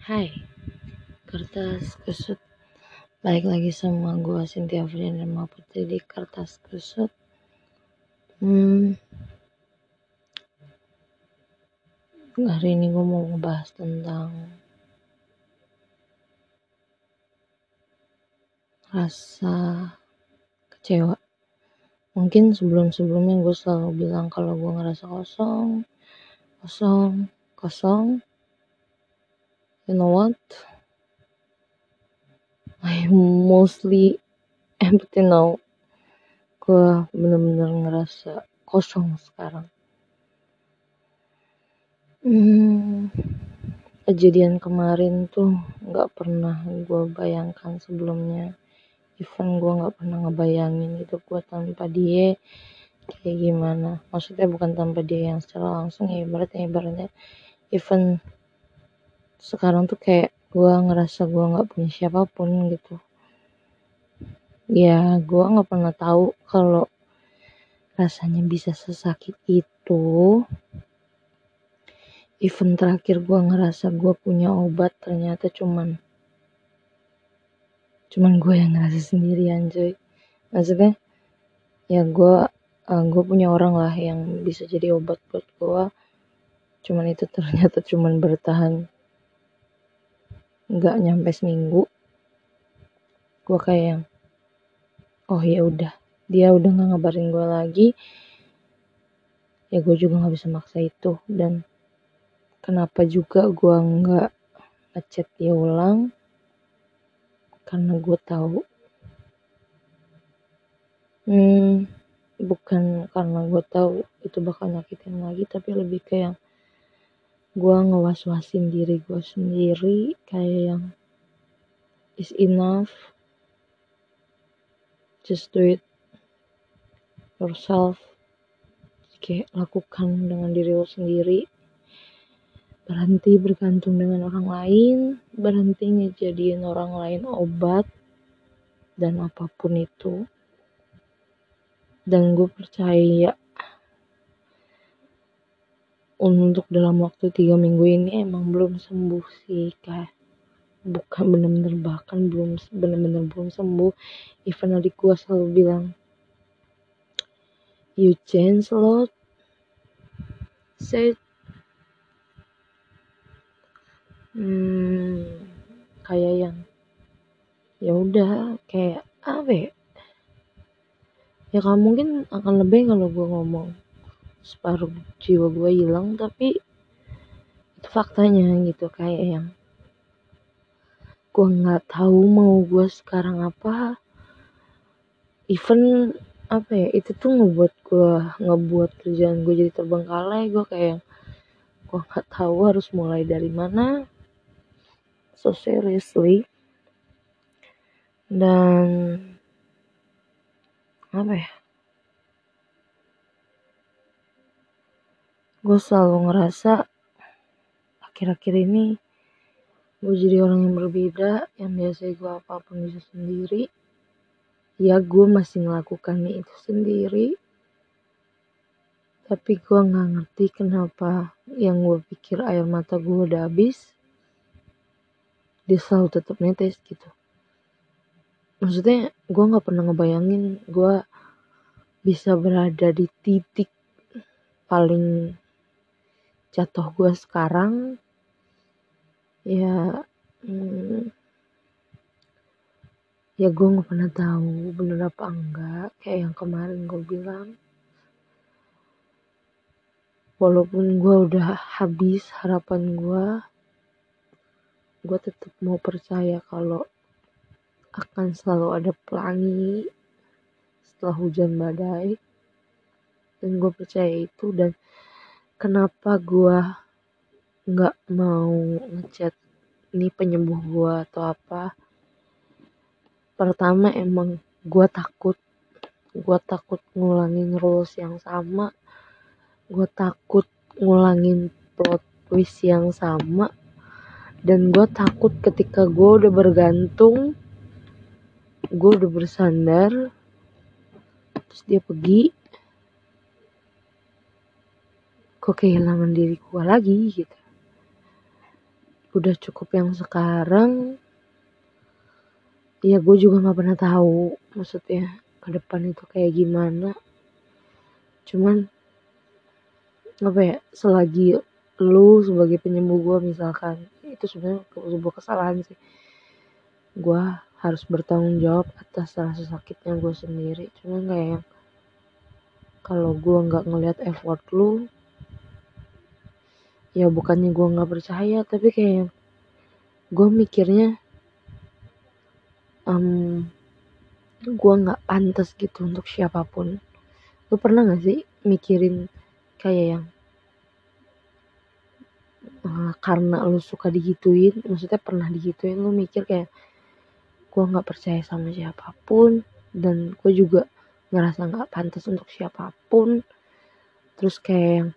Hai, kertas kusut. Balik lagi sama gue Cynthia Frian dan mau Putri di kertas kusut. Hmm, hari ini gue mau ngebahas tentang rasa kecewa. Mungkin sebelum-sebelumnya gue selalu bilang kalau gue ngerasa kosong, kosong, kosong. You know what? I mostly empty now. Gue bener-bener ngerasa kosong sekarang. Hmm, kejadian kemarin tuh nggak pernah gue bayangkan sebelumnya. Even gue nggak pernah ngebayangin itu gue tanpa dia kayak gimana. Maksudnya bukan tanpa dia yang secara langsung ya ibaratnya ibaratnya even sekarang tuh kayak gue ngerasa gue nggak punya siapa pun gitu. Ya gue nggak pernah tahu kalau rasanya bisa sesakit itu. Event terakhir gue ngerasa gue punya obat ternyata cuman cuman gue yang ngerasa sendirian cuy maksudnya ya gue uh, gue punya orang lah yang bisa jadi obat buat gue cuman itu ternyata cuman bertahan nggak nyampe seminggu gue kayak yang oh ya udah. Dia udah nggak ngabarin gue lagi ya gue juga nggak bisa maksa itu. Dan kenapa juga gue nggak ngechat dia ulang? Karena gue tahu. Hmm, bukan karena gue tahu itu bakal nyakitin lagi tapi lebih kayak gue ngewas-wasin diri gue sendiri kayak yang is enough. Just do it yourself. Kayak lakukan dengan diri lo sendiri. Berhenti bergantung dengan orang lain. Berhenti ngejadiin orang lain obat dan apa pun itu. Dan gue percaya untuk dalam waktu tiga minggu ini emang belum sembuh sih kayak bukan bener-bener bahkan belum bener-bener belum sembuh. Even adik gue selalu bilang you change a lot. Say hmm, kayak yang ya udah kayak apa ya? Ya kamu mungkin akan lebih kalau gue ngomong separuh jiwa gue hilang tapi itu faktanya gitu kayak yang gue nggak tahu mau gue sekarang apa. Even apa ya itu tuh ngebuat gue ngebuat kerjaan gue jadi terbengkalai. Gue kayak gue nggak tahu harus mulai dari mana. So seriously. Dan apa ya gue selalu ngerasa akhir-akhir ini gue jadi orang yang berbeda yang biasa gue apa pun bisa sendiri. Ya gue masih melakukan itu sendiri. Tapi gue nggak ngerti kenapa yang gue pikir air mata gue udah habis dia selalu tetap netes gitu. Maksudnya gue nggak pernah ngebayangin gue bisa berada di titik paling jatuh gue sekarang ya hmm, ya gue nggak pernah tahu bener apa enggak kayak yang kemarin gue bilang. Walaupun gue udah habis harapan gue gue tetap mau percaya kalau akan selalu ada pelangi setelah hujan badai. Dan gue percaya itu dan kenapa gue nggak mau ngechat ini penyembuh gue atau apa? Pertama emang gue takut. Gue takut ngulangin rules yang sama. Gue takut ngulangin plot twist yang sama. Dan gue takut ketika gue udah bergantung gue udah bersandar terus dia pergi gue kehilangan diri gue lagi gitu. Udah cukup yang sekarang ya gue juga nggak pernah tahu maksudnya ke depan itu kayak gimana. Cuman apa ya selagi lu sebagai penyembuh gue misalkan itu sebenarnya sebuah kesalahan sih. Gue harus bertanggung jawab atas rasa sakitnya gue sendiri. Cuman kayak kalau gue nggak ngeliat effort lu ya bukannya gue nggak percaya tapi kayak gue mikirnya um, gue nggak pantas gitu untuk siapa pun. Lu pernah gak sih mikirin kayak yang uh, karena lu suka digituin maksudnya pernah digituin lu mikir kayak gue nggak percaya sama siapa pun dan gue juga ngerasa nggak pantas untuk siapa pun. Terus kayak yang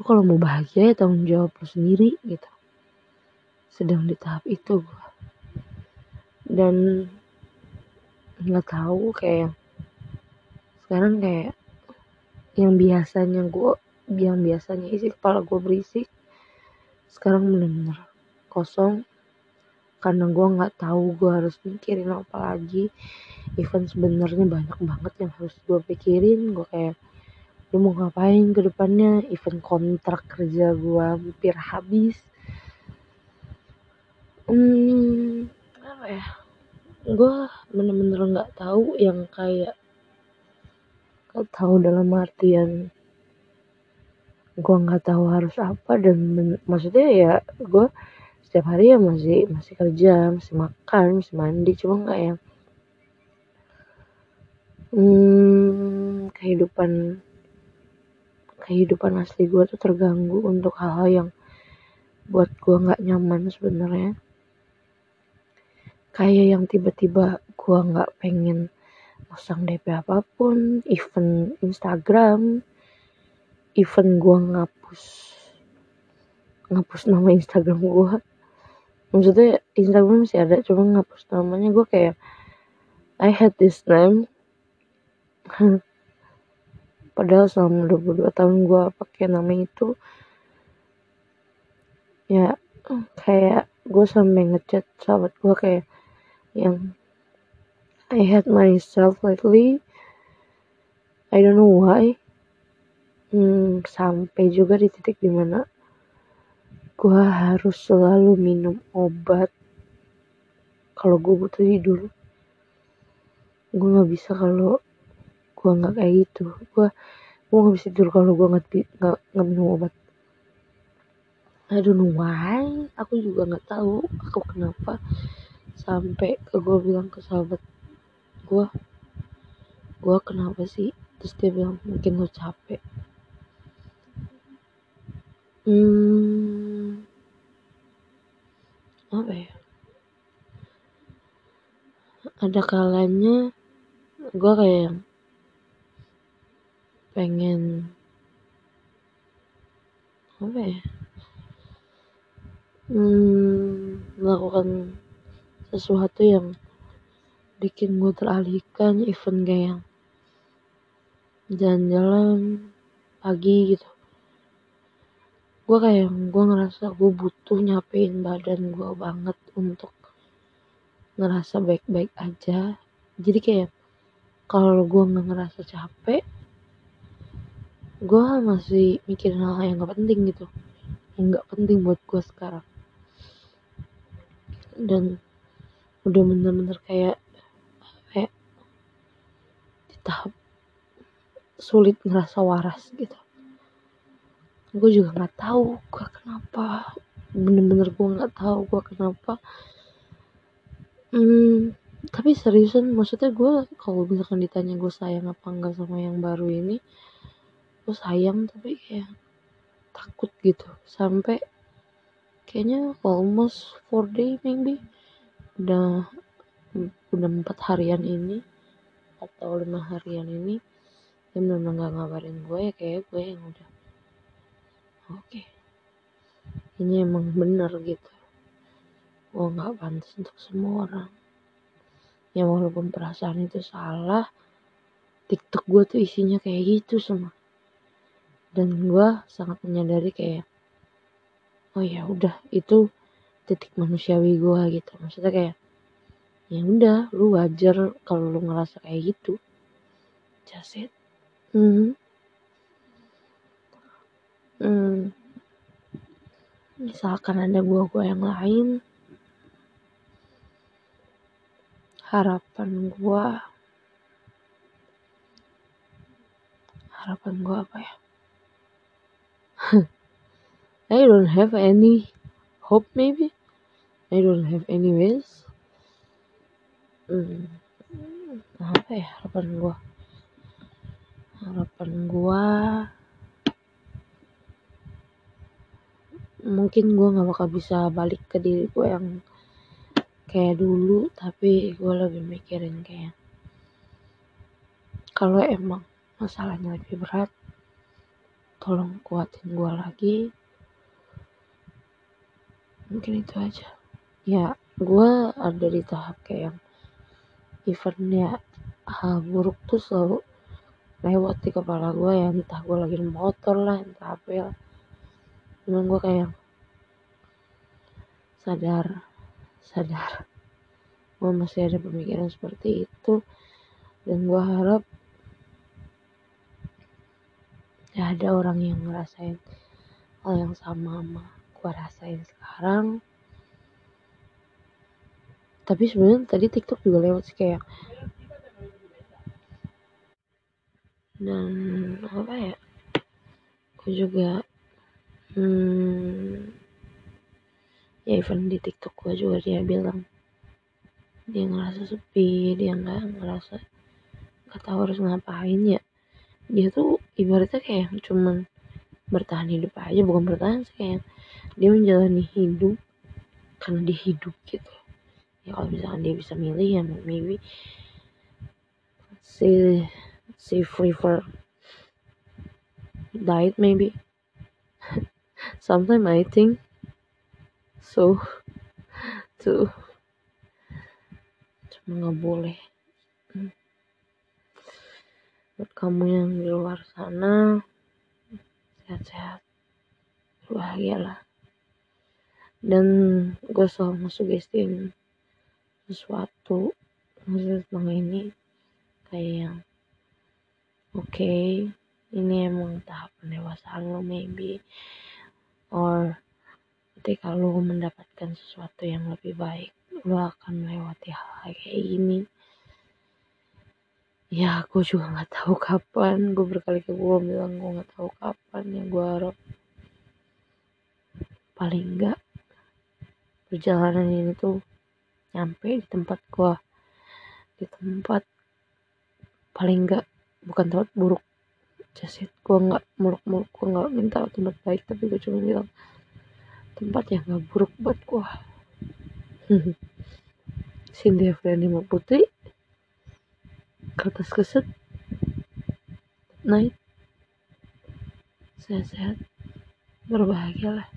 lu kalau mau bahagia ya tanggung jawab lu sendiri gitu. Sedang di tahap itu gue dan nggak tahu kayak sekarang kayak yang biasanya gue yang biasanya isi kepala gue berisik sekarang bener-bener kosong. Karena gue nggak tahu gue harus mikirin apa lagi. Event sebenarnya banyak banget yang harus gue pikirin gue kayak lu mau ngapain ke depannya? Event kontrak kerja gue hampir habis. Hmm apa ya? Gue bener-bener nggak tahu yang kayak tahu dalam artian gue nggak tahu harus apa dan maksudnya ya gue setiap hari ya masih masih kerja masih makan masih mandi cuma nggak yang hmm, kehidupan kehidupan asli gue tuh terganggu untuk hal-hal yang buat gue nggak nyaman sebenarnya. Kayak yang tiba-tiba gue nggak pengen pasang DP apa pun event Instagram event gue ngapus ngapus nama Instagram gue maksudnya Instagram masih ada cuma ngapus namanya. Gue kayak I had this name padahal selama 22 tahun gue pakai nama itu ya kayak gue sampai ngechat sahabat gue kayak yang I had myself lately. I don't know why. Hmm, sampai juga di titik di mana gue harus selalu minum obat kalau gue butuh tidur. Gue nggak bisa kalau gue nggak kayak gitu. Gue gue nggak bisa tidur kalau gue nggak nggak minum obat. I don't know why? Aku juga nggak tahu. Aku kenapa sampai ke gue bilang ke sahabat gue gue kenapa sih? Terus dia bilang mungkin lo capek. Hmm apa ya? Ada kalanya gue kayak pengen apa ya? Hmm, melakukan sesuatu yang bikin gue teralihkan event kayak yang jalan-jalan pagi gitu. Gue kayak gue ngerasa gue butuh nyapain badan gue banget untuk ngerasa baik-baik aja. Jadi kayak kalau gue ngerasa capek gue masih mikirin hal, hal yang gak penting gitu. Yang gak penting buat gue sekarang. Dan udah bener-bener kayak kayak di tahap sulit ngerasa waras gitu. Gue juga nggak tahu gue kenapa. Bener-bener gue nggak tahu gue kenapa. Hmm, tapi seriusan maksudnya gue kalau misalkan ditanya gue sayang apa enggak sama yang baru ini gue sayang tapi kayak takut gitu. Sampai kayaknya almost four day maybe udah udah empat harian ini atau lima harian ini dia benar nggak ngabarin gue ya kayak gue yang udah oke. Ini emang bener gitu. Gue nggak pantas untuk semua orang. Ya walaupun perasaan itu salah tiktok gue tuh isinya kayak gitu semua dan gue sangat menyadari kayak oh ya udah itu titik manusiawi gue gitu. Maksudnya kayak ya udah lu wajar kalau lu ngerasa kayak gitu. Just hmm. Hmm. misalkan ada gua-gua yang lain. Harapan gua harapan gua apa ya I don't have any hope maybe. I don't have any ways hmm. apa ya harapan gua? Harapan gua mungkin gua nggak bakal bisa balik ke diri gua yang kayak dulu tapi gue lebih mikirin kayak kalau emang masalahnya lebih berat tolong kuatin gue lagi. Mungkin itu aja. Ya gue ada di tahap kayak yang eventnya hal buruk tuh selalu lewat di kepala gue ya. Entah gue lagi motor lah entah apa ya. Cuman gue kayak sadar sadar. Gue masih ada pemikiran seperti itu. Dan gue harap gak ada orang yang ngerasain hal yang sama sama gue rasain sekarang. Tapi sebenarnya tadi TikTok juga lewat sih kayak dan apa ya gue juga hmm, ya even di TikTok gue juga dia bilang dia ngerasa sepi dia nggak ngerasa nggak tahu harus ngapain ya. Dia tuh ibaratnya kayak cuman bertahan hidup aja bukan bertahan sih kayak dia menjalani hidup karena dia hidup gitu. Ya kalau misalkan dia bisa milih ya maybe si si for diet maybe. Sometimes I think so to cuma nggak boleh. Buat kamu yang di luar sana sehat-sehat bahagialah. Dan gue selalu ngesugestiin sesuatu maksudnya tentang ini kayak yang oke okay, ini emang tahap pendewasaan lo maybe or ketika lo mendapatkan sesuatu yang lebih baik lo akan melewati hal kayak gini ya aku juga nggak tahu kapan. Gue berkali-kali gue bilang gue nggak tahu kapan ya gue harap paling enggak perjalanan ini tuh nyampe di tempat gue di tempat paling enggak bukan tempat buruk jasit. Gue nggak muluk-muluk gue nggak minta tempat baik tapi gue cuma bilang tempat yang gak buruk buat gue Cynthia Friendly Putri kertas keset night. Sehat-sehat. Berbahagialah